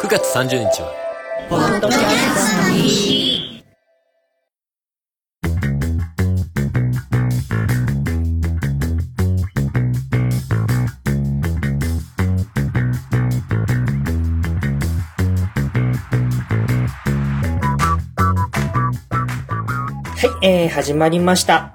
9月30日は、ポッドキャストの日。はい、えー、始まりました。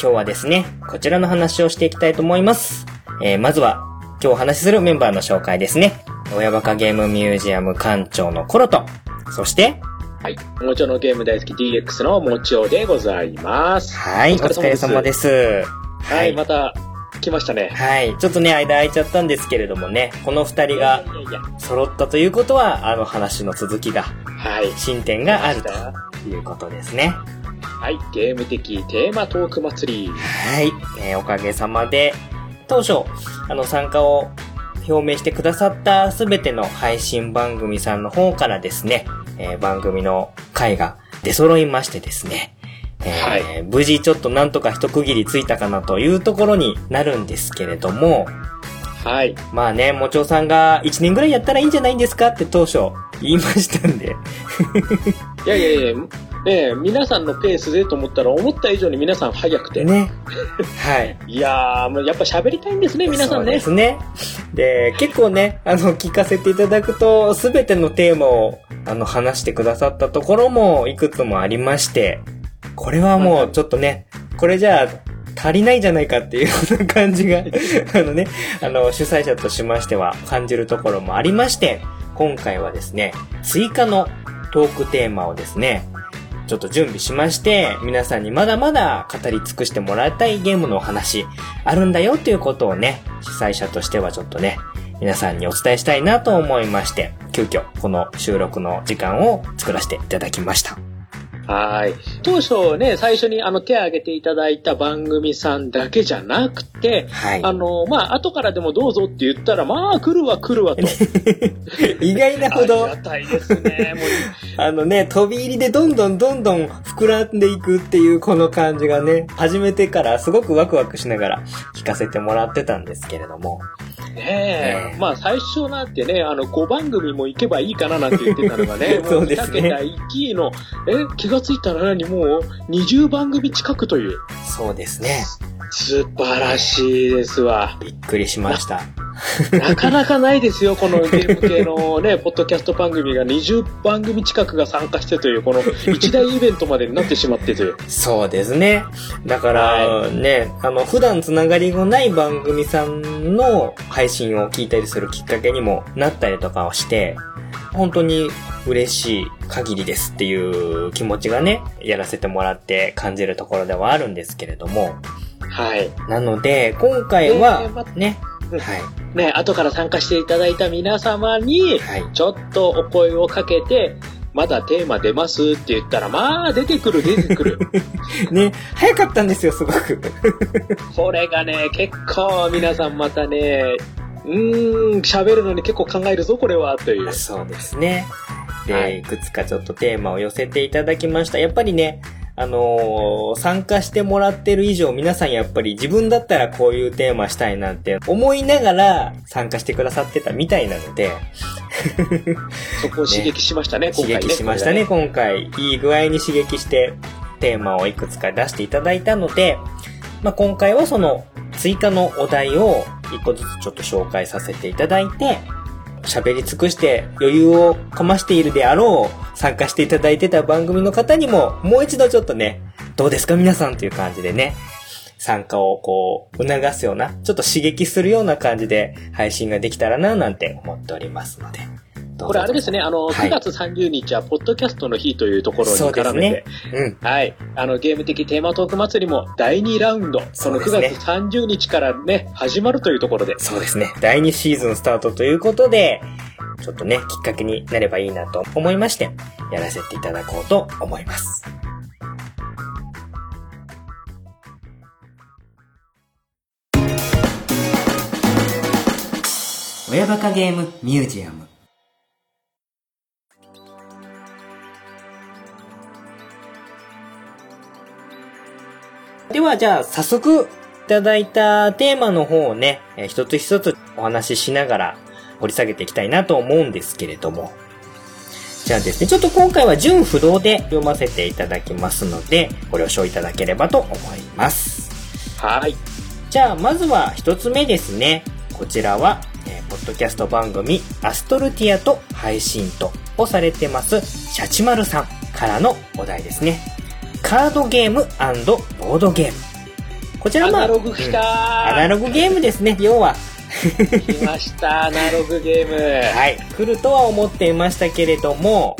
今日はですね、こちらの話をしていきたいと思います。えー、まずは、今日お話しするメンバーの紹介ですね。親バカゲームミュージアム館長のコロと、そして、はい。もちろんゲーム大好き DX のもちおでございます。はい、お疲れ様です。はい、また来ましたね。はい、ちょっとね、間空いちゃったんですけれどもね、この二人が揃ったということは、あの話の続きが、はい。進展があるということですね。はい。ゲーム的テーマトーク祭り。はい、えーおかげさまで、当初、あの、参加を表明してくださったすべての配信番組さんの方からですね、えー番組の回が出揃いましてですね、えーは無事ちょっとなんとか一区切りついたかなというところになるんですけれども、はい。まあね、もちおさんが1年ぐらいやったらいいんじゃないんですかって当初言いましたんで、いやいやいや、ねえ皆さんのペースでと思ったら、思った以上に皆さん早くて。ね。はい。いやー、もうやっぱ喋りたいんですね、皆さんねそうで。すね。で、結構ね、あの、聞かせていただくと、すべてのテーマを、あの、話してくださったところも、いくつもありまして、これはもう、ちょっとね、これじゃあ、足りないじゃないかっていうような感じが、あのね、あの、主催者としましては感じるところもありまして、今回はですね、追加のトークテーマをですね、ちょっと準備しまして、皆さんにまだまだ語り尽くしてもらいたいゲームのお話、あるんだよっていうことをね、主催者としてはちょっとね、皆さんにお伝えしたいなと思いまして、急遽この収録の時間を作らせていただきました。はい。当初ね、最初にあの手を挙げていただいた番組さんだけじゃなくて、はい。あの、まあ、後からでもどうぞって言ったら、まあ、来るわ来るわと。意外なほどあり、がたいですね。もう あのね、飛び入りでどんどんどんどん膨らんでいくっていうこの感じがね、始めてからすごくワクワクしながら聞かせてもらってたんですけれども。ねねえ。まあ、最初なんてね、あの、5番組も行けばいいかななんて言ってたのがね、も そうですね2桁1位の、え、気がついたら何もう20番組近くという。そうですね。素晴らしいですわ。びっくりしました。なかなかないですよ、このゲーム系のね、ポッドキャスト番組が20番組近くが参加してという、この一大イベントまでになってしまってという。そうですね。だから、はね、あの、普段つながりのない番組さんの配信を聞いたりするきっかけにもなったりとかをして、本当に嬉しい限りですっていう気持ちがね、やらせてもらって感じるところではあるんですけれども。はい。なので、今回はえーま、ね、うんはい、ね、後から参加していただいた皆様に、はい。ちょっとお声をかけて、まだテーマ出ますって言ったら、まあ、出てくる、出てくる。ね、早かったんですよ、すごく。これがね、結構皆さんまたね、うーん、喋るのに結構考えるぞ、これは、という。そうですね。で、はいい、くつかちょっとテーマを寄せていただきました。やっぱりね、あのー参加してもらってる以上、皆さんやっぱり自分だったらこういうテーマしたいなんて思いながら参加してくださってたみたいなので、そこを 刺激しましたね、今刺回ね。激しましたね、今回。いい具合に刺激してテーマをいくつか出していただいたので、まあ、今回はその追加のお題を一個ずつちょっと紹介させていただいて、喋り尽くして余裕をかましているであろう参加していただいてた番組の方にももう一度ちょっとね、どうですか皆さんという感じでね、参加をこう促すような、ちょっと刺激するような感じで配信ができたらななんて思っておりますので。どうぞこれあれですね、あの、はい9月30日は、ポッドキャストの日というところに絡めて、ね。うん。はい。あの、ゲーム的テーマトーク祭りも第2ラウンド、その9そうですね月30日からね、始まるというところで、そうですね。第2シーズンスタートということで、ちょっとね、きっかけになればいいなと思いまして、やらせていただこうと思います。親バカゲームミュージアムでは、じゃあ、早速、いただいたテーマの方をね、えー一つ一つお話ししながら、掘り下げていきたいなと思うんですけれども。じゃあですね、ちょっと今回は順不動で読ませていただきますので、ご了承いただければと思います。はい。じゃあ、まずは一つ目ですね。こちらは、えーポッドキャスト番組、アストルティアと配信とをされてます、シャチマルさんからのお題ですね。カードゲームボードゲーム。こちらはまあ、アナログ来うんたアナログゲームですね、要は。ー来ました、アナログゲーム。はい。来るとは思っていましたけれども、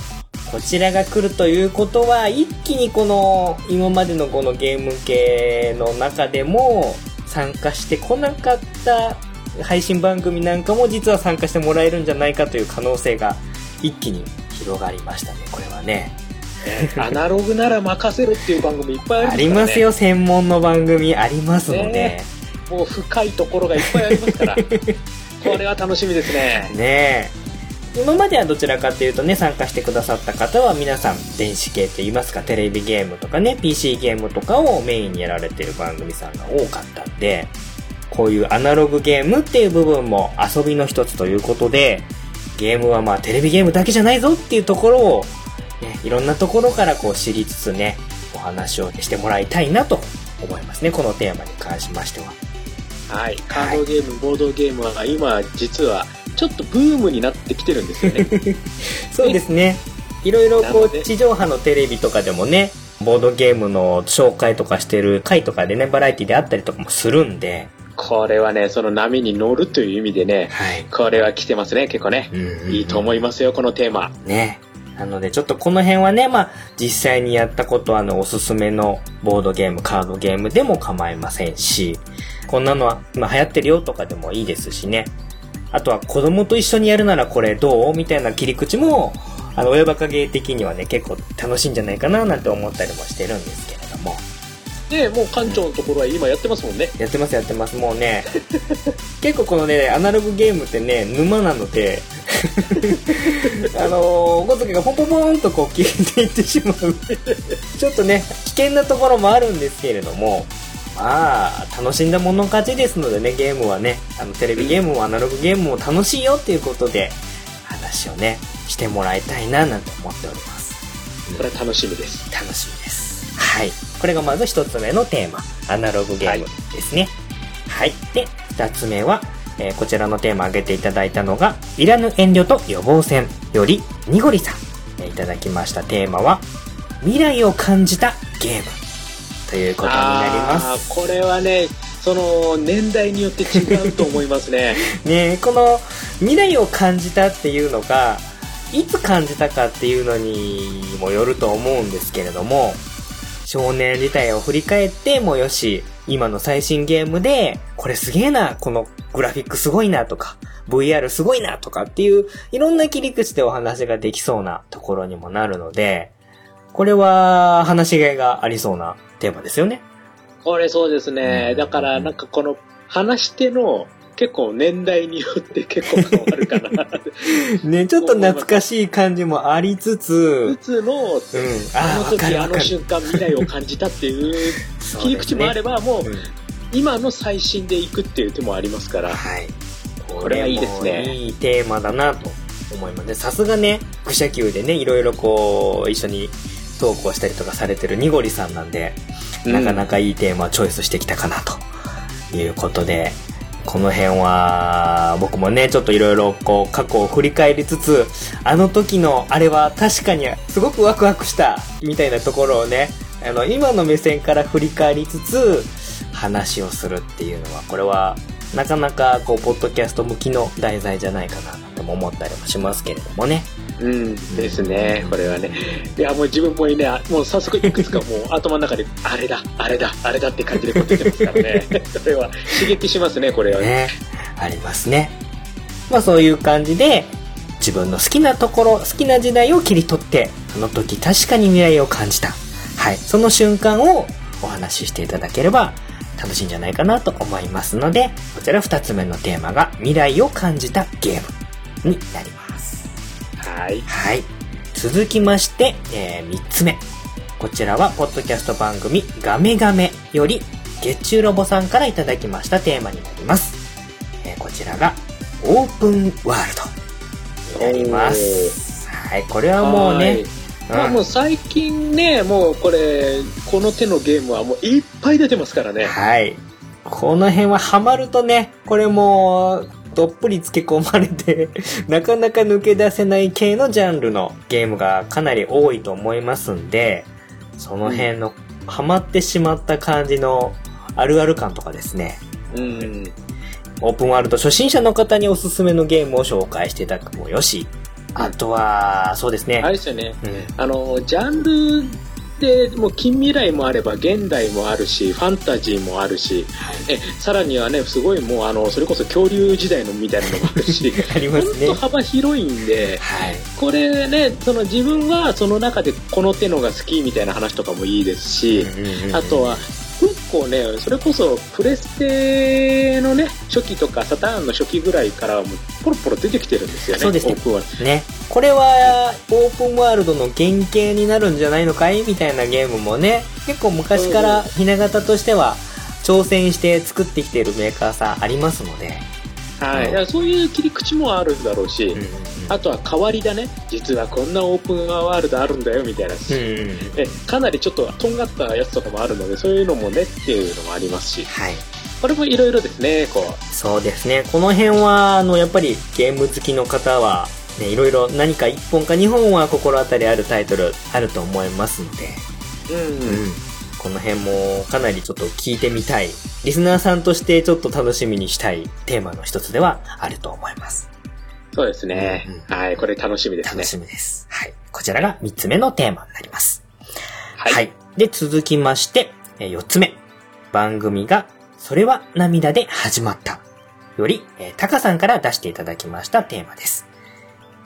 こちらが来るということは、一気にこの、今までのこのゲーム系の中でも、参加してこなかった配信番組なんかも実は参加してもらえるんじゃないかという可能性が一気に広がりましたね、これはね。アナログなら任せるっていう番組いっぱいありますあからねりますよ、専門の番組ありますので。ねもう深いところがいっぱいありますから。これは楽しみですね。ねえ。今まではどちらかというとね、参加してくださった方は皆さん電子系と言いますか、テレビゲームとかね、PC ゲームとかをメインにやられてる番組さんが多かったんで、こういうアナログゲームっていう部分も遊びの一つということで、ゲームはまあテレビゲームだけじゃないぞっていうところを、ね、いろんなところからこう知りつつね、お話をしてもらいたいなと思いますね、このテーマに関しましては。はい。カードゲーム、ボードゲームは今、実は、ちょっとブームになってきてるんですよね。そうですね。いろいろこう、地上波のテレビとかでもね、ボードゲームの紹介とかしてる回とかでね、バラエティであったりとかもするんで、これはね、その波に乗るという意味でね、はい。これは来てますね、結構ね。いいと思いますよ、このテーマ。ね。なので、ちょっとこの辺はね、まあ、実際にやったことあの、おすすめのボードゲーム、カードゲームでも構いませんし、こんなのは今流行ってるよとかでもいいですしね。あとは子供と一緒にやるならこれどうみたいな切り口も、あの、親バカ芸的にはね、結構楽しいんじゃないかななんて思ったりもしてるんですけれども。で、もう館長のところは今やってますもんね。やってますやってます。もうね、結構このね、アナログゲームってね、沼なので、あのー、ごときがポンポンポンとこう消えていってしまう。ちょっとね、危険なところもあるんですけれども、まあ、楽しんだもの勝ちですのでね、ゲームはね、あの、テレビゲームもアナログゲームも楽しいよっていうことで、話をね、してもらいたいななんて思っております。これは楽しみです。楽しみです。はい。これがまず一つ目のテーマ。アナログゲームですね。はい。で、二つ目は、えーこちらのテーマ挙げていただいたのが、いらぬ遠慮と予防線より、にごりさん、えーいただきましたテーマは、未来を感じたゲーム。ということになります。これはね、その年代によって違うと思いますね。ねこの未来を感じたっていうのがいつ感じたかっていうのにもよると思うんですけれども少年時代を振り返ってもよし今の最新ゲームでこれすげえなこのグラフィックすごいなとか VR すごいなとかっていういろんな切り口でお話ができそうなところにもなるのでこれは話しがいがありそうなテーマですよね。これそうですね。だからなんかこの話し手の結構年代によって結構変わるかな。ね、ちょっと懐かしい感じもありつつ普、通の、うん、あの時あの。瞬間未来を感じたっていう 切り口もあれば、もううん今の最新でいくっていう手もありますから。はい。これはいいですねいいテーマだなと思いますね。さすがね、愚者級でね、いろいろこう、一緒に投稿したりとかされてるニゴリさんなんで、なかなかいいテーマをチョイスしてきたかなということで、この辺は、僕もね、ちょっといろいろこう、過去を振り返りつつ、あの時のあれは確かにすごくワクワクした、みたいなところをね、あの、今の目線から振り返りつつ、話をするっていうのは、これは、なかなか、こう、ポッドキャスト向きの題材じゃないかな、とも思ったりもしますけれどもね。うんですね、これはね。いや、もう自分もね、もう早速いくつかもう頭の中で、あれだ、あれだ、あれだって感じでこう出てますからね。それは刺激しますね、これは。ね、ありますね。まあそういう感じで、自分の好きなところ、好きな時代を切り取って、あの時確かに未来を感じた。はい。その瞬間をお話ししていただければ楽しいんじゃないかなと思いますので、こちら二つ目のテーマが未来を感じたゲームになります。はい。はい。続きまして、えー、3つ目。こちらは、ポッドキャスト番組、ガメガメより、月中ロボさんからいただきましたテーマになります。えーこちらが、オープンワールドになります。はい、これはもうね、はいまあもう最近ね、もうこれ、この手のゲームはもういっぱい出てますからね。はい。この辺はハマるとね、これも、どっぷり漬け込まれて、なかなか抜け出せない系のジャンルのゲームがかなり多いと思いますんで、その辺の、ハマってしまった感じのあるある感とかですね、うん。オープンワールド初心者の方におすすめのゲームを紹介していただくもよし、あとは、そうですね。あれですよね。うんあの、ジャンルでもう近未来もあれば現代もあるし、ファンタジーもあるし、え、さらにはね、すごいもうあの、それこそ恐竜時代のみたいなのもあるし、ありますね。幅広いんで、はい。これね、その自分はその中でこの手のが好きみたいな話とかもいいですし、あとは、結構ね、それこそプレステのね、初期とかサターンの初期ぐらいからもうポロポロ出てきてるんですよね。そうですねオープンワールね。これは、オープンワールドの原型になるんじゃないのかい？みたいなゲームもね、結構昔からひな形としては、挑戦して作ってきているメーカーさんありますので。ドはい、うんいやそういう切り口もあるんだろうし、うんうんあとは変わりだね。実はこんなオープンワールドあるんだよみたいな。うんうんかなりちょっととんがったやつとかもあるので、そういうのもねっていうのもありますし、はい。これもいろいろですね、こう。そうですね。この辺は、あの、やっぱりゲーム好きの方は、ね、いろいろ何か1本か2本は心当たりあるタイトルあると思いますので、うん。この辺もかなりちょっと聞いてみたい。リスナーさんとしてちょっと楽しみにしたいテーマの一つではあると思います。そうですね。うんはい、これ楽しみですね楽。しみです。はい。こちらが3つ目のテーマになります。はい。で、続きまして、え4つ目。番組が、それは涙で始まった。より、えータカさんから出していただきましたテーマです。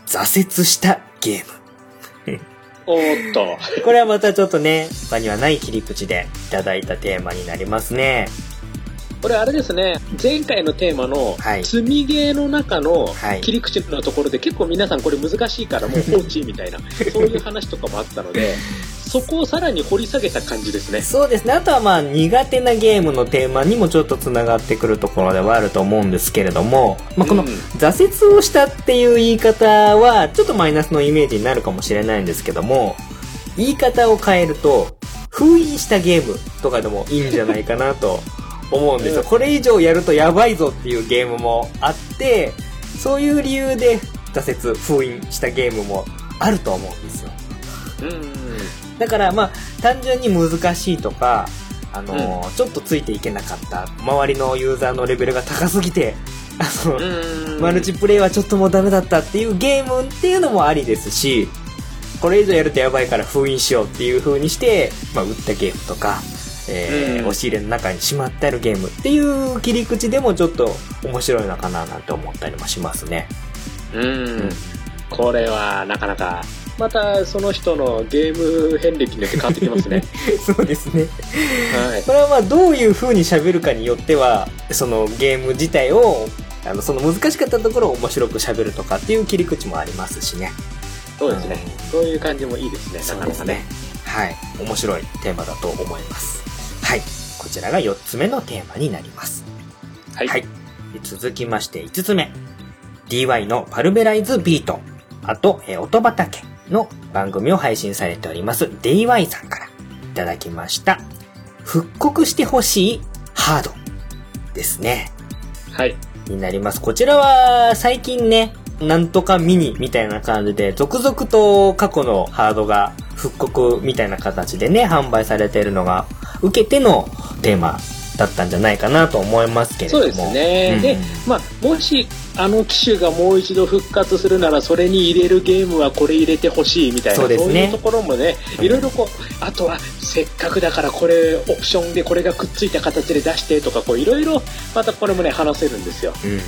挫折したゲーム。おーっと。これはまたちょっとね、他にはない切り口でいただいたテーマになりますね。これあれですね、前回のテーマのはい積みゲーの中のはい切り口のところで結構皆さんこれ難しいからもう放置みたいな、そういう話とかもあったので、そこをさらに掘り下げた感じですね。そうですね。あとはまあ苦手なゲームのテーマにもちょっと繋がってくるところではあると思うんですけれども、まあこのうん挫折をしたっていう言い方はちょっとマイナスのイメージになるかもしれないんですけども、言い方を変えると、封印したゲームとかでもいいんじゃないかなと思うんですよ。これ以上やるとやばいぞっていうゲームもあって、そういう理由で挫折、封印したゲームもあると思うんですよ。うん。だからまあ単純に難しいとか、あのーちょっとついていけなかった周りのユーザーのレベルが高すぎて あの、うん。マルチプレイはちょっともうダメだったっていうゲームっていうのもありですしこれ以上やるとやばいから封印しようっていう風にして、まあ、売ったゲームとか、えーうん押し入れの中にしまってあるゲームっていう切り口でもちょっと面白いのかななんて思ったりもしますね。うん。これはなかなか、またその人のゲーム遍歴によって変わってきますね。そうですね。はい。これはまあどういう風に喋るかによってはそのゲーム自体をあのその難しかったところを面白く喋るとかっていう切り口もありますしねそうですね。そういう感じもいいですね。なかなかね。はい面白いテーマだと思いますはいこちらが4つ目のテーマになりますはい。はいで続きまして5つ目 DY のパルベライズビートあと、えー音畑の番組を配信されております DY さんからいただきました復刻してほしいハードですねはい。になります。こちらは最近ね、なんとかミニみたいな感じで、続々と過去のハードが復刻みたいな形でね、販売されているのが、受けてのテーマだったんじゃないかなと思いますけれども。そうですね。うんで、まあ、もし、あの機種がもう一度復活するなら、それに入れるゲームはこれ入れてほしいみたいな、そうねいうところもね、いろいろこう、あとは、せっかくだからこれ、オプションでこれがくっついた形で出してとか、こう、いろいろ、またこれもね、話せるんですよ。うんうんうん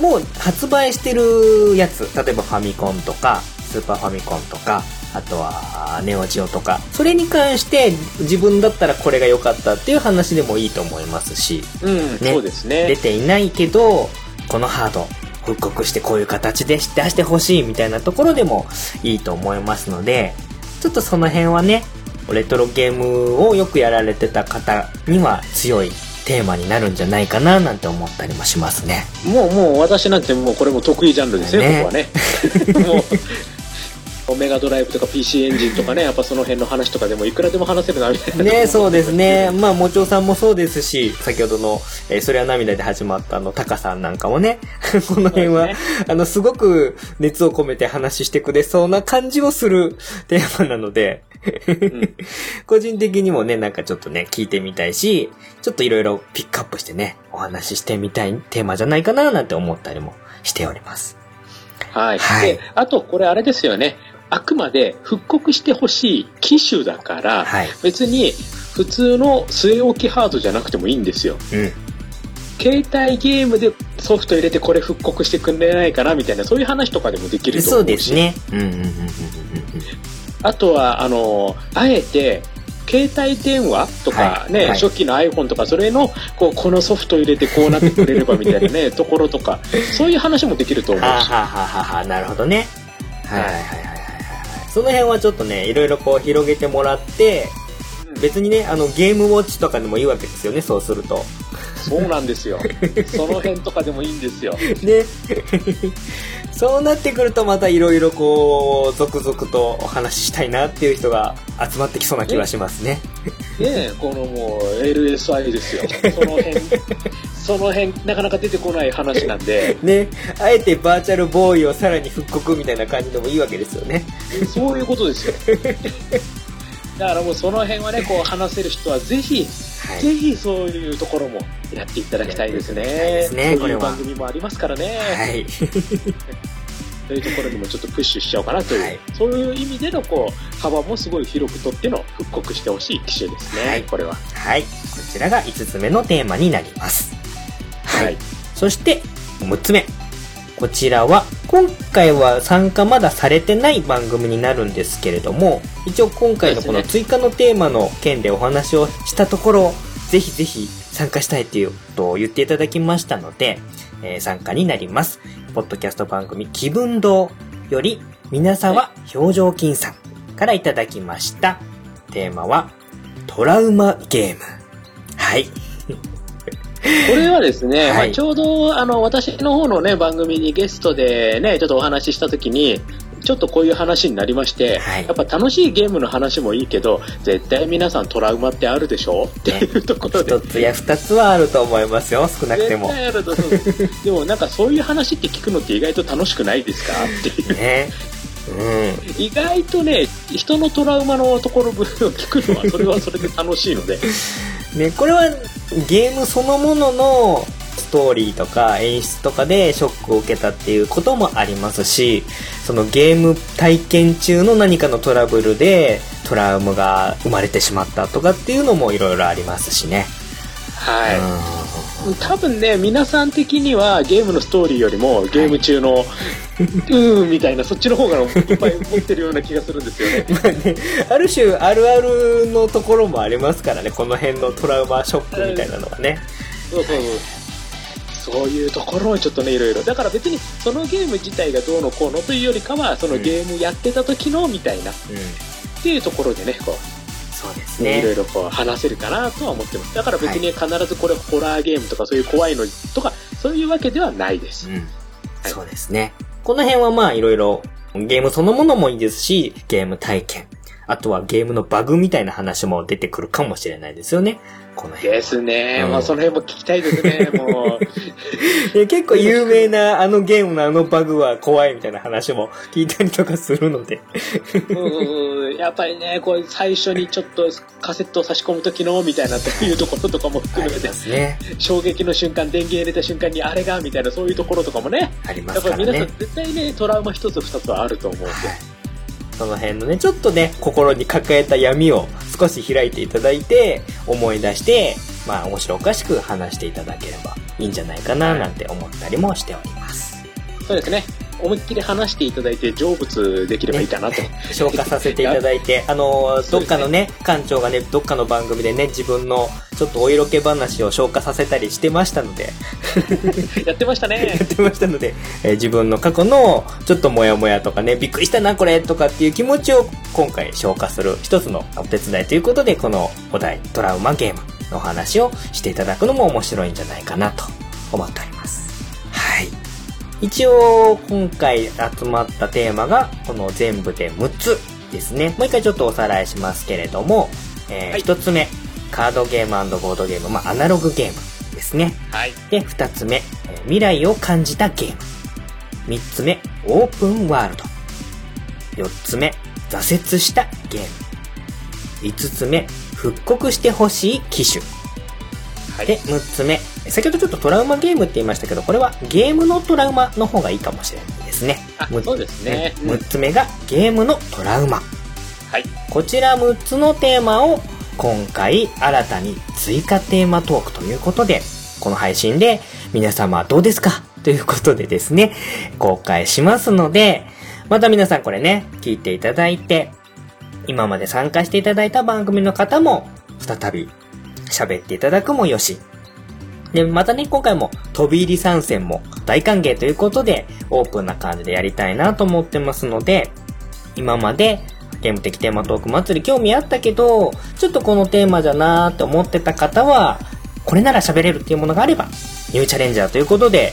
うん。もう発売してるやつ、例えばファミコンとか、スーパーファミコンとか、あとはネオジオとか、それに関して自分だったらこれが良かったっていう話でもいいと思いますし、うん、そうですね出。ていないけど、このハード復刻してこういう形で出してほしいみたいなところでもいいと思いますので、ちょっとその辺はね、レトロゲームをよくやられてた方には強いテーマになるんじゃないかななんて思ったりもしますね。もうもう私なんてもうこれも得意ジャンルですよ、ねここはね。もうオメガドライブとか PC エンジンとかね、やっぱその辺の話とかでもいくらでも話せるなみたいな。ね、そうですね。まあ、もちおさんもそうですし、先ほどの、えーそれは涙で始まったあの、タカさんなんかもね、この辺は、そうですあの、すごく熱を込めて話してくれそうな感じをする テーマなので、うん 個人的にもね、なんかちょっとね、聞いてみたいし、ちょっといろいろピックアップしてね、お話ししてみたいテーマじゃないかななんて思ったりもしております。はい。はいで、あとこれあれですよね。あくまで復刻してほしい機種だから、はい。別に普通の据え置きハードじゃなくてもいいんですよ。うん。携帯ゲームでソフト入れてこれ復刻してくんれないかなみたいな、そういう話とかでもできると思うし。そうですね。うんうんうんうんうんうん。あとは、あの、あえて、携帯電話とかね、はいはい初期の iPhone とか、それの、こう、このソフト入れてこうなってくれればみたいなね、ところとか、そういう話もできると思うし。はあ、はあはあはなるほどね。はいはいはい。その辺はちょっとね、いろいろこう広げてもらって、別にね、あの、ゲームウォッチとかでもいいわけですよね、そうすると。そうなんですよ。その辺とかでもいいんですよ。ね。そうなってくるとまたいろいろこう、続々とお話ししたいなっていう人が集まってきそうな気がしますね。ねえ、このもう LSI ですよ。その辺、その辺、なかなか出てこない話なんで、ね。あえてバーチャルボーイをさらに復刻みたいな感じでもいいわけですよね。そういうことですよ。だからもうその辺はね、こう話せる人はぜひ、はい。ぜひそういうところもやっていただきたいですね。ですねそういうこれは番組もありますからね。はい。そういうところにもちょっとプッシュしちゃおうかなという、はいそういう意味でのこう幅もすごい広くとっての復刻してほしい機種ですね、はいこれは。はい。こちらが5つ目のテーマになります。はい。そして、6つ目。こちらは、今回は参加まだされてない番組になるんですけれども、一応今回のこの追加のテーマの件でお話をしたところ、ぜひぜひ参加したいということを言っていただきましたので、えー参加になります。ポッドキャスト番組気分堂より、皆沢表情筋さんからいただきました。テーマは、トラウマゲーム。はい。これはですね、はいまあ、ちょうどあの私の方のね番組にゲストでねちょっとお話しした時にちょっとこういう話になりまして、はい。やっぱ楽しいゲームの話もいいけど絶対皆さんトラウマってあるでしょ？っていうところで、一つや二つはあると思いますよ、少なくても。でもなんかそういう話って聞くのって意外と楽しくないですか？っていう。ね。う意外とね人のトラウマのところ分を聞くのはそれはそれで楽しいので。ん。ね、これはゲームそのもののストーリーとか演出とかでショックを受けたっていうこともありますし、そのゲーム体験中の何かのトラブルでトラウマが生まれてしまったとかっていうのもいろいろありますしね。はい、多分ね皆さん的にはゲームのストーリーよりもゲーム中の、うーんみたいなそっちの方がいっぱい持ってるような気がするんですよねうん。まあね、ある種あるあるのところもありますからね、この辺のトラウマショックみたいなのはね。そうそうそうそういうところをちょっとねいろいろだから別にそのゲーム自体がどうのこうのというよりかはそのゲームやってた時のみたいなっうん。ていうところでねこそうですう、いろいね。ろこう話せるかなとは思ってますだから別に必ずこれホラーゲームとかそういう怖いのとかそういうわけではないですうん。そうですね。この辺はまあいろいろゲームそのものもいいですし、ゲーム体験。あとはゲームのバグみたいな話も出てくるかもしれないですよね。この辺。ですね、うんまあその辺も聞きたいですねもう で結構有名なあのゲームのあのバグは怖いみたいな話も聞いたりとかするので。うんやっぱりね、こう最初にちょっとカセットを差し込む時のみたいなというところとかも含めて、ね。衝撃の瞬間、電源入れた瞬間にあれがみたいなそういうところとかもね、ありまやっぱり皆さん。絶対ね、トラウマ一つ二つはあると思うんで。はい。その辺のね、ちょっとね、心に抱えた闇を少し開いていただいて、思い出して、まあ面白おかしく話していただければいいんじゃないかななんて思ったりもしております。そうですね。思いっきり話していただいて成仏できればいいかなと。消化させていただいて、あのー、どっかのね、館長がね、どっかの番組でね、自分のちょっとお色気話を消化させたりしてましたので、やってましたねや。ってましたので、えー自分の過去のちょっとモヤモヤとかね、びっくりしたなこれとかっていう気持ちを今回消化する一つのお手伝いということで、このお題、トラウマゲームのお話をしていただくのも面白いんじゃないかなと思っております。はい。一応、今回集まったテーマが、この全部で6つですね。もう一回ちょっとおさらいしますけれども、えーはい1つ目、カードゲームボードゲーム、まあ、アナログゲームですね。はい。で、2つ目、えー未来を感じたゲーム。3つ目、オープンワールド。4つ目、挫折したゲーム。5つ目、復刻してほしい機種。はい。で、6つ目、先ほどちょっとトラウマゲームって言いましたけど、これはゲームのトラウマの方がいいかもしれないですね。あむそうですねうん6つ目がゲームのトラウマ。はい。こちら6つのテーマを今回新たに追加テーマトークということで、この配信で皆様どうですかということでですね、公開しますので、また皆さんこれね、聞いていただいて、今まで参加していただいた番組の方も再び喋っていただくもよし、で、またね、今回も飛び入り参戦も大歓迎ということで、オープンな感じでやりたいなと思ってますので、今までゲーム的テーマトーク祭り興味あったけど、ちょっとこのテーマじゃなーって思ってた方は、これなら喋れるっていうものがあれば、ニューチャレンジャーということで、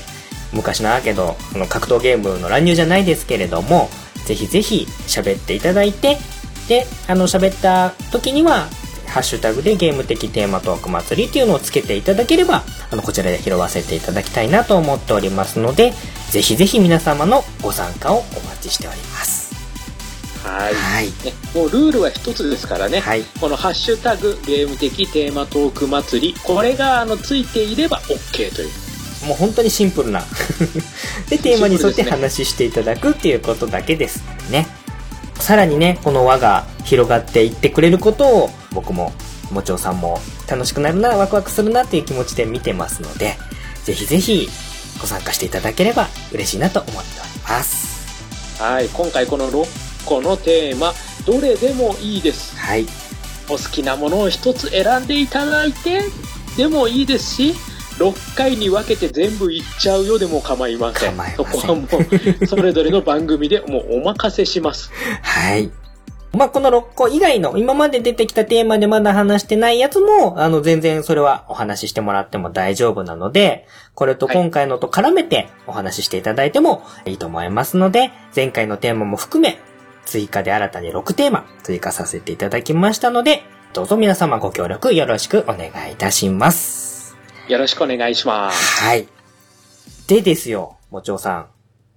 昔のアーケード、あの格闘ゲームの乱入じゃないですけれども、ぜひぜひ喋っていただいて、で、あの喋った時には、ハッシュタグでゲーム的テーマトーク祭りっていうのをつけていただければ、あの、こちらで拾わせていただきたいなと思っておりますので、ぜひぜひ皆様のご参加をお待ちしております。はい。はい。ね、もうルールは一つですからね。はい。このハッシュタグゲーム的テーマトーク祭り、これがあのついていれば OK という。もう本当にシンプルな。で、テーマに沿って話していただくっていうことだけですね。さらにね、この輪が広がっていってくれることを、僕も、もちおさんも楽しくなるな、ワクワクするなっていう気持ちで見てますので、ぜひぜひご参加していただければ嬉しいなと思っております。はい。今回この6個のテーマ、どれでもいいです。はい。お好きなものを一つ選んでいただいて、でもいいですし、6回に分けて全部いっちゃうよでも構いません。構いませんそこはもう、それぞれの番組でもうお任せします。はい。まあ、この6個以外の今まで出てきたテーマでまだ話してないやつも、あの、全然それはお話ししてもらっても大丈夫なので、これと今回のと絡めてお話ししていただいてもいいと思いますので、前回のテーマも含め、追加で新たに6テーマ追加させていただきましたので、どうぞ皆様ご協力よろしくお願いいたします。よろしくお願いします。はい。でですよ、もちおさん。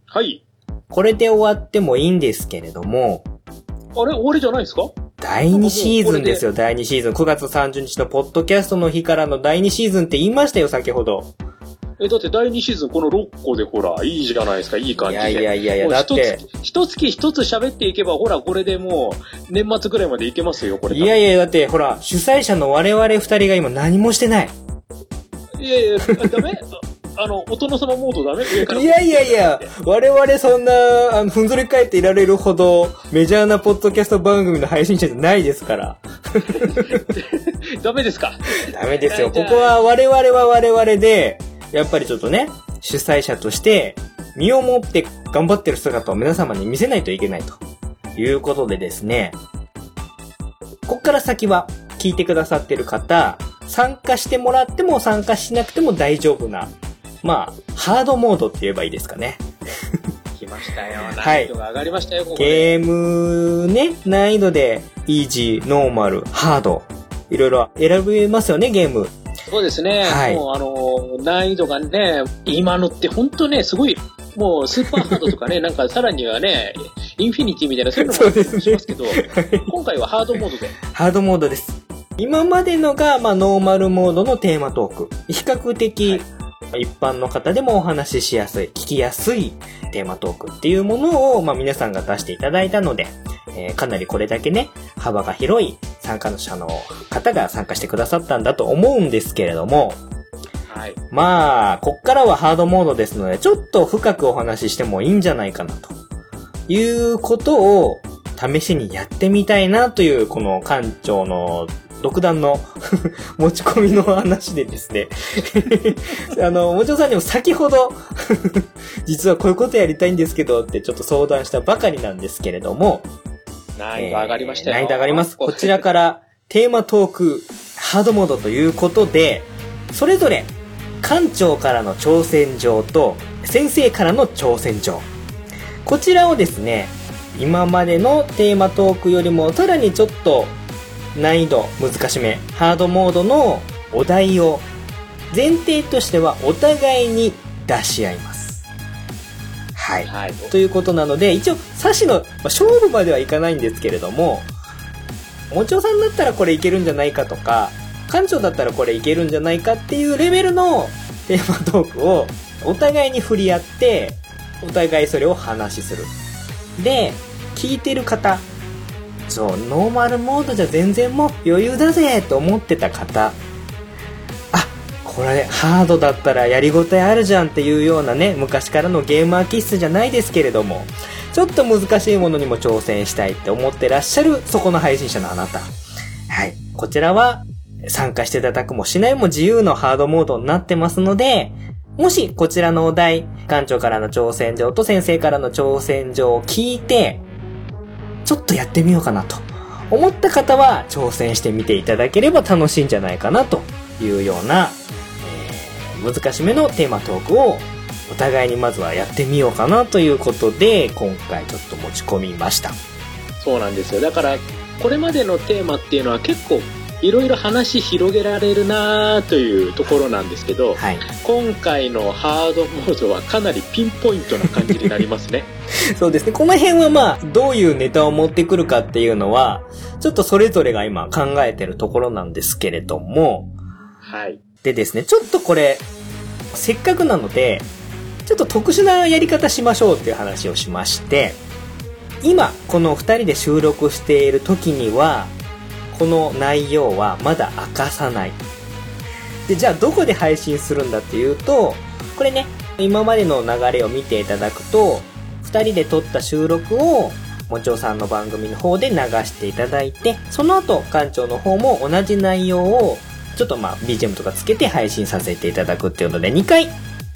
はい。これで終わってもいいんですけれども、あれ？終わりじゃないですか？第2シーズンですよ、第2シーズン。9月30日のポッドキャストの日からの第2シーズンって言いましたよ、先ほど。え、だって第2シーズンこの6個でほら、いいじゃないですか、いい感いじで。やいやいやいや、もうだって、一月一つ喋っていけば、ほら、これでもう、年末ぐらいまでいけますよ、これ。いやいや、だって、ほら、主催者の我々二人が今何もしてない。いやいや、ダメ？ああの、お殿様モードダメ？上から。いやいやいや、我々そんな、あの、ふんぞり返っていられるほど、メジャーなポッドキャスト番組の配信者じゃないですから。ダメですか？ダメですよ。ここは我々は我々で、やっぱりちょっとね、主催者として、身をもって頑張ってる姿を皆様に見せないといけないということでですね、こっから先は聞いてくださってる方、参加してもらっても参加しなくても大丈夫な、まあ、ハードモードって言えばいいですかね。来ましたよ。はい難易度が上がりましたよ、ここで。ゲームね、難易度で、イージー、ノーマル、ハード、いろいろ選べますよね、ゲーム。そうですね。はいもうあの、難易度がね、今のって本当ね、すごい、もうスーパーハードとかね、なんかさらにはね、インフィニティみたいなそういうのもしますけど、今回はハードモードで。ハードモードです。今までのが、まあ、ノーマルモードのテーマトーク。比較的、一般の方でもお話ししやすい、聞きやすいテーマトークっていうものを、まあ、皆さんが出していただいたので、えーかなりこれだけね、幅が広い参加者の方が参加してくださったんだと思うんですけれども、はい。まあ、こっからはハードモードですので、ちょっと深くお話ししてもいいんじゃないかな、ということを試しにやってみたいなという、この館長の独断の 持ち込みの話でですね。あの、もちろさんにも先ほど、実はこういうことやりたいんですけどってちょっと相談したばかりなんですけれども、難易度上がりましたよ。難易度上がります。こちらからテーマトークハードモードということで、それぞれ館長からの挑戦状と先生からの挑戦状。こちらをですね、今までのテーマトークよりもさらにちょっと難易度難しめ、ハードモードのお題を前提としてはお互いに出し合います。はい。はい。ということなので、一応、サシの、まあ勝負まではいかないんですけれども、もちおさんだったらこれいけるんじゃないかとか、館長だったらこれいけるんじゃないかっていうレベルのテーマトークをお互いに振り合って、お互いそれを話しする。で、聞いてる方、そう、ノーマルモードじゃ全然もう余裕だぜと思ってた方、あ、これハードだったらやりごたえあるじゃんっていうようなね、昔からのゲーマー気質じゃないですけれども、ちょっと難しいものにも挑戦したいって思ってらっしゃるそこの配信者のあなた。はい。こちらは参加していただくもしないも自由のハードモードになってますので、もしこちらのお題、館長からの挑戦状と先生からの挑戦状を聞いて、ちょっとやってみようかなと思った方は挑戦してみていただければ楽しいんじゃないかなというような、えー難しめのテーマトークをお互いにまずはやってみようかなということで今回ちょっと持ち込みました。そうなんですよ。だから、これまでのテーマっていうのは結構、いろいろ話広げられるなというところなんですけど、はい。今回のハードモードはかなりピンポイントな感じになりますね。そうですね。この辺はまあ、どういうネタを持ってくるかっていうのは、ちょっとそれぞれが今考えてるところなんですけれども、はい。でですね、ちょっとこれ、せっかくなので、ちょっと特殊なやり方しましょうっていう話をしまして、今、この二人で収録している時には、この内容はまだ明かさない。で、じゃあどこで配信するんだっていうと、これね、今までの流れを見ていただくと、二人で撮った収録を、もちおさんの番組の方で流していただいて、その後、館長の方も同じ内容を、ちょっとまあ BGM とかつけて配信させていただくっていうので、2回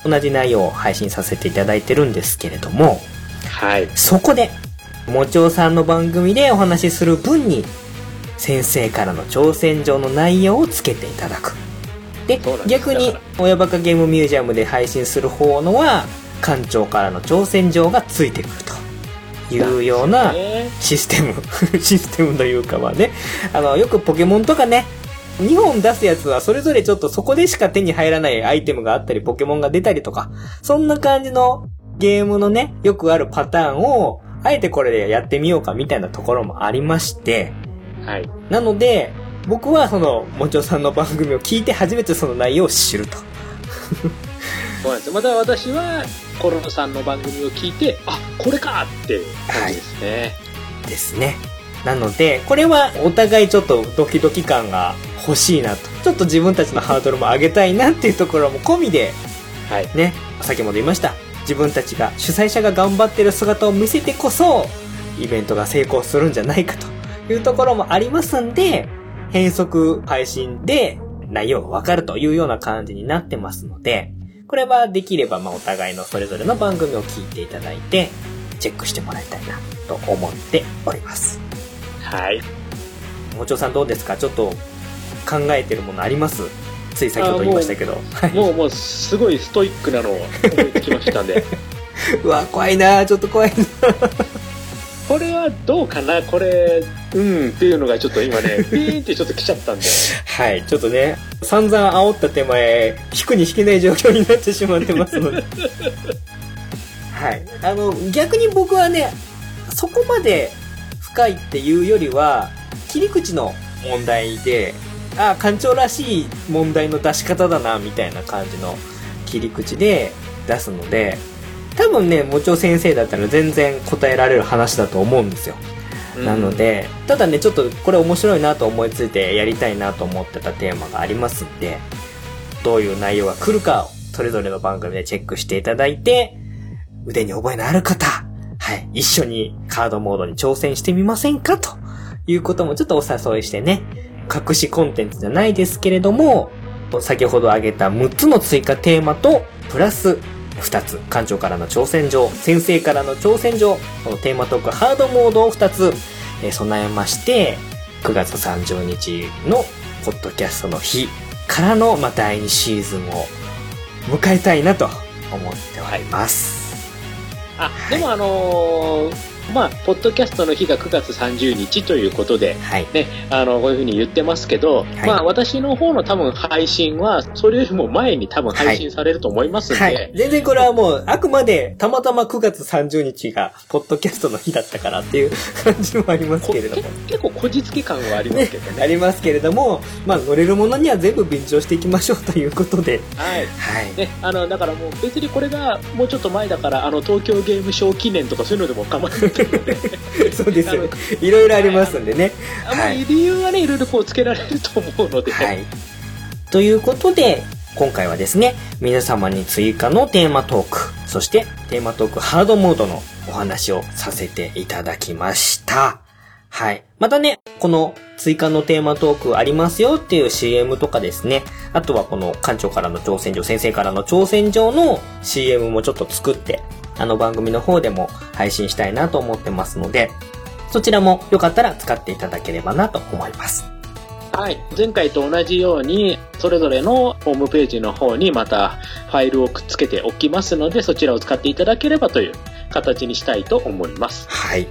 同じ内容を配信させていただいてるんですけれども、はい。そこで、もちおさんの番組でお話しする分に、先生からの挑戦状の内容をつけていただく。で逆に親バカゲームミュージアムで配信する方のは、館長からの挑戦状がついてくると。いうようなね。システム。システムというかはね、あの、よくポケモンとかね、2本出すやつはそれぞれちょっとそこでしか手に入らないアイテムがあったり、ポケモンが出たりとか、そんな感じのゲームのね、よくあるパターンを、あえてこれでやってみようかみたいなところもありまして、はい。なので、僕はその、もちおさんの番組を聞いて初めてその内容を知ると。そうなんですよ。また私は、コロナさんの番組を聞いて、あ、これかって感じですね。ですね。なので、これはお互いちょっとドキドキ感が欲しいなと。ちょっと自分たちのハードルも上げたいなっていうところも込みで、はい。ね、先ほど言いました。自分たちが、主催者が頑張ってる姿を見せてこそ、イベントが成功するんじゃないかというところもありますんで、変則配信で内容がわかるというような感じになってますので、これはできればまあお互いのそれぞれの番組を聞いていただいて、チェックしてもらいたいなと思っております。はい。もちおさんどうですか？ちょっと考えてるものあります？つい先ほど言いましたけど。はいもう、もう、すごいストイックなのを思いつきましたんで。うわ、怖いなちょっと怖いなこれはどうかな？これ、うんっていうのがちょっと今ね、ピーンってちょっと来ちゃったんで。はい、ちょっとね、散々煽った手前、引くに引けない状況になってしまってますので。はい。あの、逆に僕はね、そこまで深いっていうよりは、切り口の問題で、ああ、館長らしい問題の出し方だな、みたいな感じの切り口で出すので、多分ね、もちろん先生だったら全然答えられる話だと思うんですよ。なので、ただね、ちょっとこれ面白いなと思いついてやりたいなと思ってたテーマがありますんで、どういう内容が来るかをそれぞれの番組でチェックしていただいて、腕に覚えのある方、はい、一緒にカードモードに挑戦してみませんかということもちょっとお誘いしてね、隠しコンテンツじゃないですけれども、先ほど挙げた6つの追加テーマと、プラス2つ、館長からの挑戦状、先生からの挑戦状、このテーマトークハードモードを2つ、えー備えまして、9月30日のポッドキャストの日からの、まあ、第2シーズンを迎えたいなと思っております。あ、でもあのーまあ、ポッドキャストの日が9月30日ということで、はい。ね、あの、こういうふうに言ってますけど、いまあ、私の方の多分配信は、それよりも前に多分配信されると思いますんで、はい。全然これはもう、あくまで、たまたま9月30日が、ポッドキャストの日だったからっていう感じもありますこけれども。結構こじつけ感はありますけどね。ありますけれども、まあ、乗れるものには全部便乗していきましょうということで。はい。はい。ね、あの、だからもう別にこれがもうちょっと前だから、あの、東京ゲームショウ記念とかそういうのでも構わない そうですよね。いろいろありますんでね。はい理由はね、いろいろこうつけられると思うので、はい。ということで、今回はですね、皆様に追加のテーマトーク、そしてテーマトークハードモードのお話をさせていただきました。はい。またね、この追加のテーマトークありますよっていう CM とかですね、あとはこの館長からの挑戦状、先生からの挑戦状の CM もちょっと作って、あの番組の方でも配信したいなと思ってますので、そちらもよかったら使っていただければなと思います。はい。前回と同じように、それぞれのホームページの方にまたファイルをくっつけておきますので、そちらを使っていただければという形にしたいと思います。はい。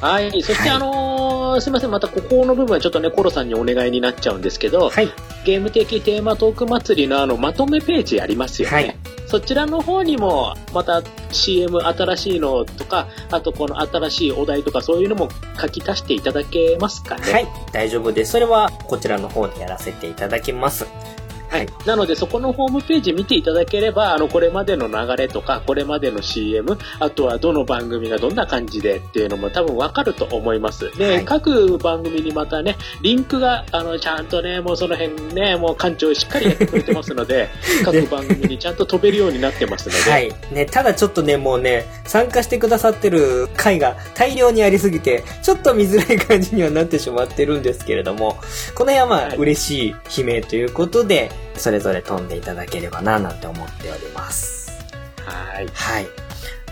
はい。そして、はいあのーすいません。またここの部分はちょっとね、コロさんにお願いになっちゃうんですけど、はい。ゲーム的テーマトーク祭りのあの、まとめページありますよね。はいそちらの方にも、また CM 新しいのとか、あとこの新しいお題とかそういうのも書き足していただけますかね。はい、大丈夫です。それはこちらの方でやらせていただきます。はい。なので、そこのホームページ見ていただければ、あの、これまでの流れとか、これまでの CM、あとはどの番組がどんな感じでっていうのも多分わかると思います。で、はい各番組にまたね、リンクが、あの、ちゃんとね、もうその辺ね、もう館長しっかりやってくれてますので、各番組にちゃんと飛べるようになってますので、はい。ね、ただちょっとね、もうね、参加してくださってる回が大量にありすぎて、ちょっと見づらい感じにはなってしまってるんですけれども、この辺はまあ、はい嬉しい悲鳴ということで、それぞれ飛んでいただければな、なんて思っております。はい。はい。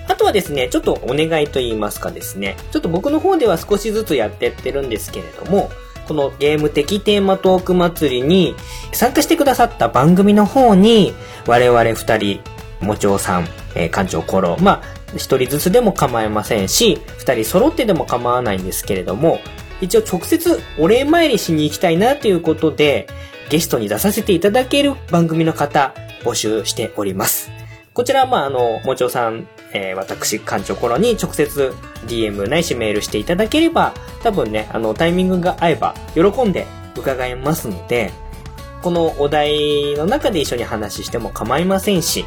あとはですね、ちょっとお願いと言いますかですね、ちょっと僕の方では少しずつやってってるんですけれども、このゲーム的テーマトーク祭りに参加してくださった番組の方に、我々二人、もちおさん、えー館長コロ、まあ、一人ずつでも構いませんし、二人揃ってでも構わないんですけれども、一応直接お礼参りしに行きたいなということで、ゲストに出させていただける番組の方、募集しております。こちらは、まあ、あの、もちおさん、えー私、館長頃に直接 DM ないしメールしていただければ、多分ね、あの、タイミングが合えば、喜んで伺えますので、このお題の中で一緒に話しても構いませんし、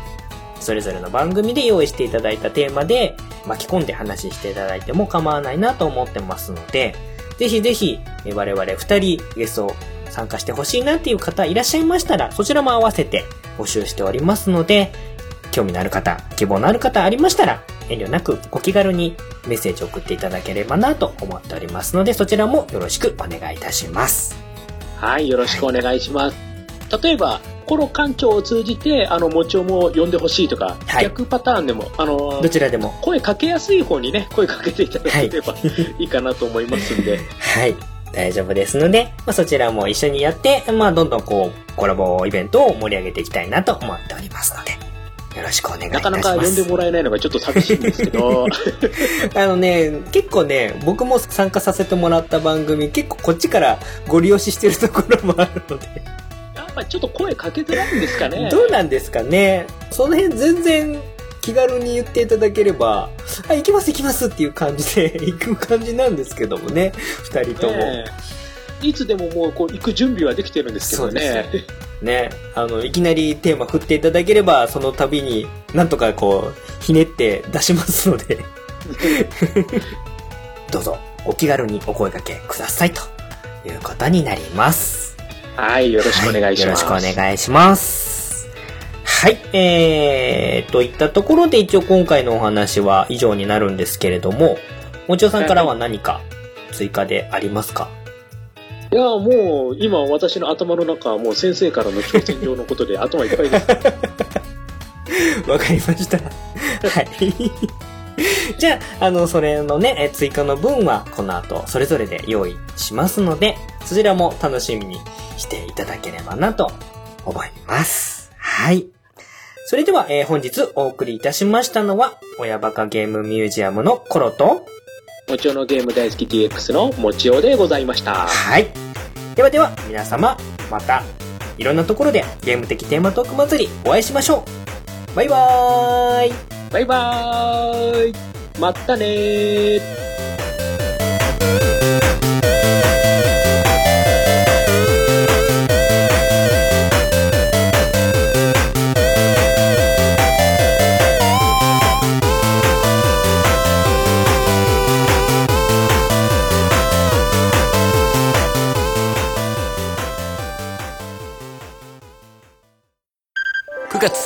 それぞれの番組で用意していただいたテーマで巻き込んで話していただいても構わないなと思ってますので、ぜひぜひ、我々二人ゲスト参加してほしいなっていう方いらっしゃいましたら、そちらも合わせて募集しておりますので、興味のある方、希望のある方ありましたら、遠慮なくご気軽にメッセージを送っていただければなと思っておりますので、そちらもよろしくお願いいたします。はい、よろしくお願いします。例えば、コロ館長を通じて、あの、もちおも呼んでほしいとか、はい逆パターンでも、あのど、ちらでも。声かけやすい方にね、声かけていただければ いいかなと思いますんで、はい。大丈夫ですので、まあ、そちらも一緒にやって、まあ、どんどんこう、コラボイベントを盛り上げていきたいなと思っておりますので、よろしくお願いいたなかします。なか呼んでもらえないのがちょっと寂しいんですけど、あのね、結構ね、僕も参加させてもらった番組、結構こっちからご利用ししてるところもあるので、やっぱちょっと声かけづらいんですかね。どうなんですかね。その辺全然気軽に言っていただければ、あ、行きます行きますっていう感じで 行く感じなんですけどもね、二人とも。いつでももうこう行く準備はできてるんですけどね。ね、あの、いきなりテーマ振っていただければ、その度になんとかこう、ひねって出しますので、どうぞお気軽にお声掛けくださいということになります。はい、よろしくお願いします。はよろしくお願いします。はい、えー、といったところで一応今回のお話は以上になるんですけれども、もちおさんからは何か追加でありますか？いや、もう、今私の頭の中はもう先生からの挑戦状のことで頭いっぱいです。わかりました。はい。じゃあ、あの、それのね、え追加の分は、この後、それぞれで用意しますので、そちらも楽しみにしていただければなと思います。はい。それでは、えー本日お送りいたしましたのは、親バカゲームミュージアムのコロと、もちおのゲーム大好き DX のもちおでございました。はい。ではでは、皆様、また、いろんなところでゲーム的テーマトーク祭りお会いしましょう。バイバーイ。バイバーイまたね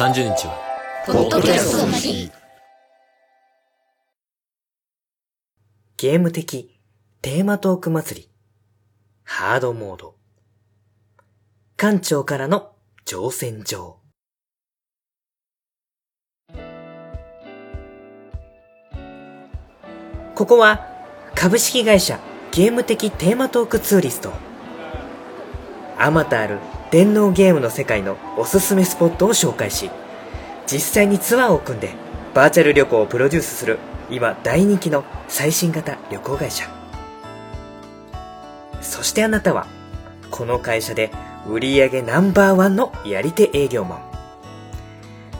30日はポッドキャストの日。ゲーム的テーマトーク祭り。ハードモード。館長からの乗船場。ここは株式会社ゲーム的テーマトークツーリスト。あまたある電脳ゲームの世界のおすすめスポットを紹介し、実際にツアーを組んでバーチャル旅行をプロデュースする今大人気の最新型旅行会社。そしてあなたはこの会社で売上ナンバーワンのやり手営業マン。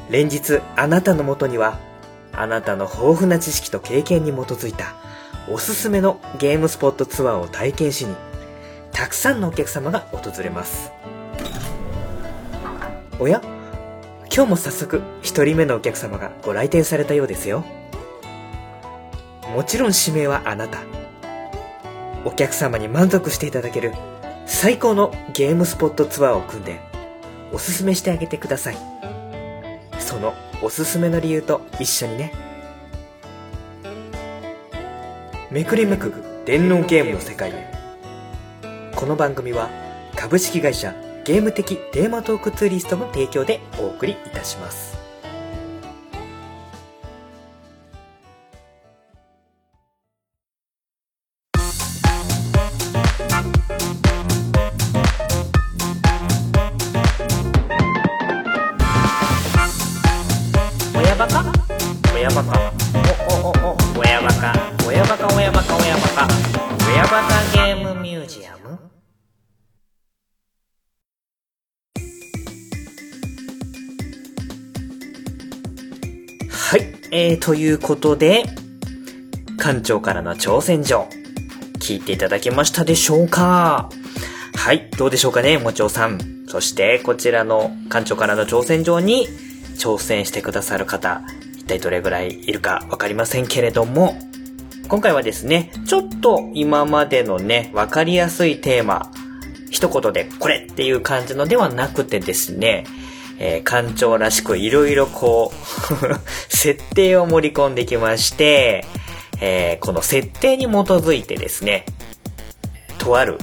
連日あなたのもとにはあなたの豊富な知識と経験に基づいたおすすめのゲームスポットツアーを体験しにたくさんのお客様が訪れます。おや？今日も早速一人目のお客様がご来店されたようですよ。もちろん指名はあなた。お客様に満足していただける最高のゲームスポットツアーを組んでおすすめしてあげてください。そのおすすめの理由と一緒にね。めくりめくぐ電脳ゲームの世界へ。この番組は株式会社ゲーム的テーマトークツーリストの提供でお送りいたします。ー、ということで、館長からの挑戦状、聞いていただけましたでしょうか？はい、どうでしょうかね、もちおさん。そして、こちらの館長からの挑戦状に挑戦してくださる方、一体どれぐらいいるかわかりませんけれども、今回はですね、ちょっと今までのね、わかりやすいテーマ、一言でこれっていう感じのではなくてですね、えー館長らしくいろいろこう、設定を盛り込んできまして、えーこの設定に基づいてですね、とある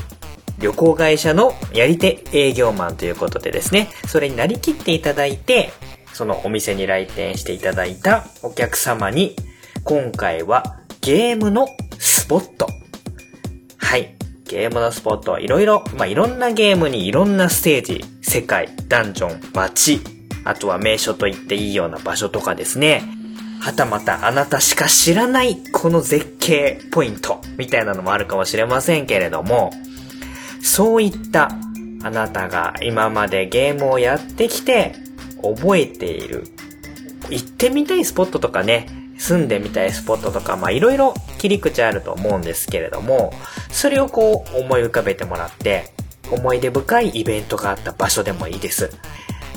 旅行会社のやり手営業マンということでですね、それになりきっていただいて、そのお店に来店していただいたお客様に、今回はゲームのスポット。ゲームのスポット、いろいろ、まあ、いろんなゲームにいろんなステージ、世界、ダンジョン、街、あとは名所と言っていいような場所とかですね。はたまたあなたしか知らないこの絶景ポイントみたいなのもあるかもしれませんけれども、そういったあなたが今までゲームをやってきて覚えている行ってみたいスポットとかね、住んでみたいスポットとか、まあいろいろ切り口あると思うんですけれども、それをこう思い浮かべてもらって、思い出深いイベントがあった場所でもいいです。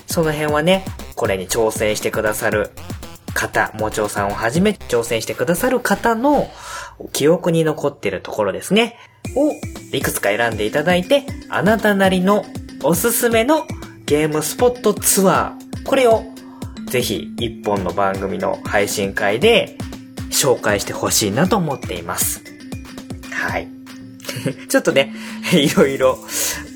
その辺はね、これに挑戦してくださる方、もちおさんをはじめ挑戦してくださる方の記憶に残ってるところですね。をいくつか選んでいただいて、あなたなりのおすすめのゲームスポットツアー、これをぜひ一本の番組の配信会で紹介してほしいなと思っています。はい。ちょっとね、いろいろ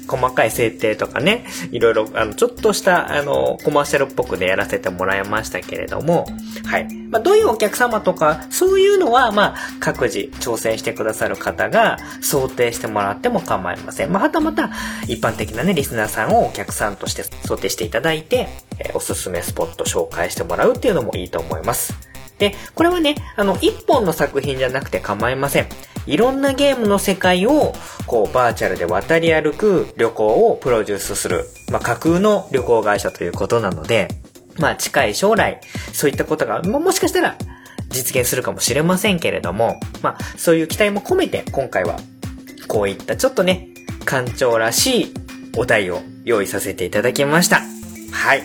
細かい設定とかね、いろいろ、あの、ちょっとした、あの、コマーシャルっぽくでやらせてもらいましたけれども、はい。まあ、どういうお客様とか、そういうのは、まあ、各自挑戦してくださる方が想定してもらっても構いません。まあ、はたまた、一般的なね、リスナーさんをお客さんとして想定していただいて、えおすすめスポット紹介してもらうっていうのもいいと思います。で、これはね、あの、一本の作品じゃなくて構いません。いろんなゲームの世界を、こう、バーチャルで渡り歩く旅行をプロデュースする、まあ、架空の旅行会社ということなので、まあ、近い将来、そういったことが、ももしかしたら、実現するかもしれませんけれども、まあ、そういう期待も込めて、今回は、こういったちょっとね、館長らしいお題を用意させていただきました。はい。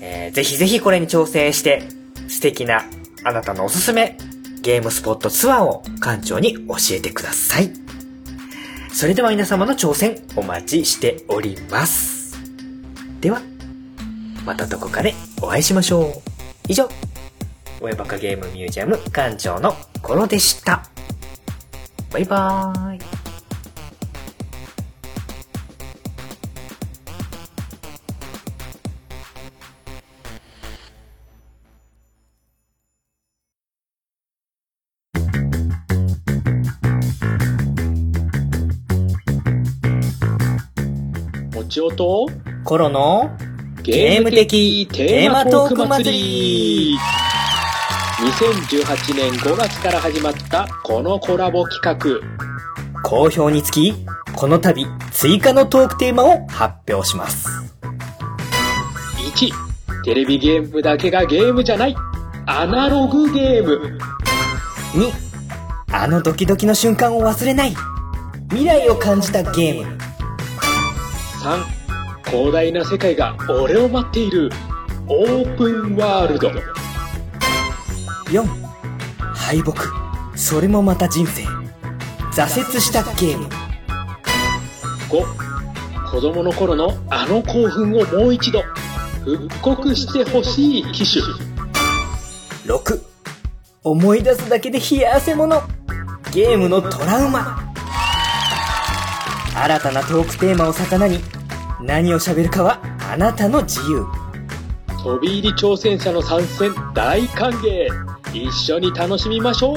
えーぜひぜひこれに挑戦して、素敵なあなたのおすすめゲームスポットツアーを館長に教えてください。それでは皆様の挑戦お待ちしております。では、またどこかでお会いしましょう。以上、親バカゲームミュージアム館長のコロでした。バイバーイ。もちおと、コロのゲーム的テーマトーク祭り2018年5月から始まったこのコラボ企画好評につき、この度追加のトークテーマを発表します。1テレビゲームだけがゲームじゃないアナログゲーム2、あのドキドキの瞬間を忘れない。未来を感じたゲーム。3広大な世界が俺を待っているオープンワールド4、敗北。それもまた人生。挫折したゲーム。5子供の頃のあの興奮をもう一度復刻してほしい機種6、思い出すだけで冷や汗もの。ゲームのトラウマ。新たなトークテーマを魚に、何を喋るかはあなたの自由。飛び入り挑戦者の参戦大歓迎一緒に楽しみましょう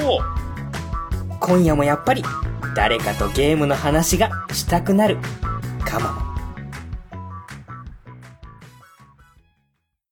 今夜もやっぱり誰かとゲームの話がしたくなるかも。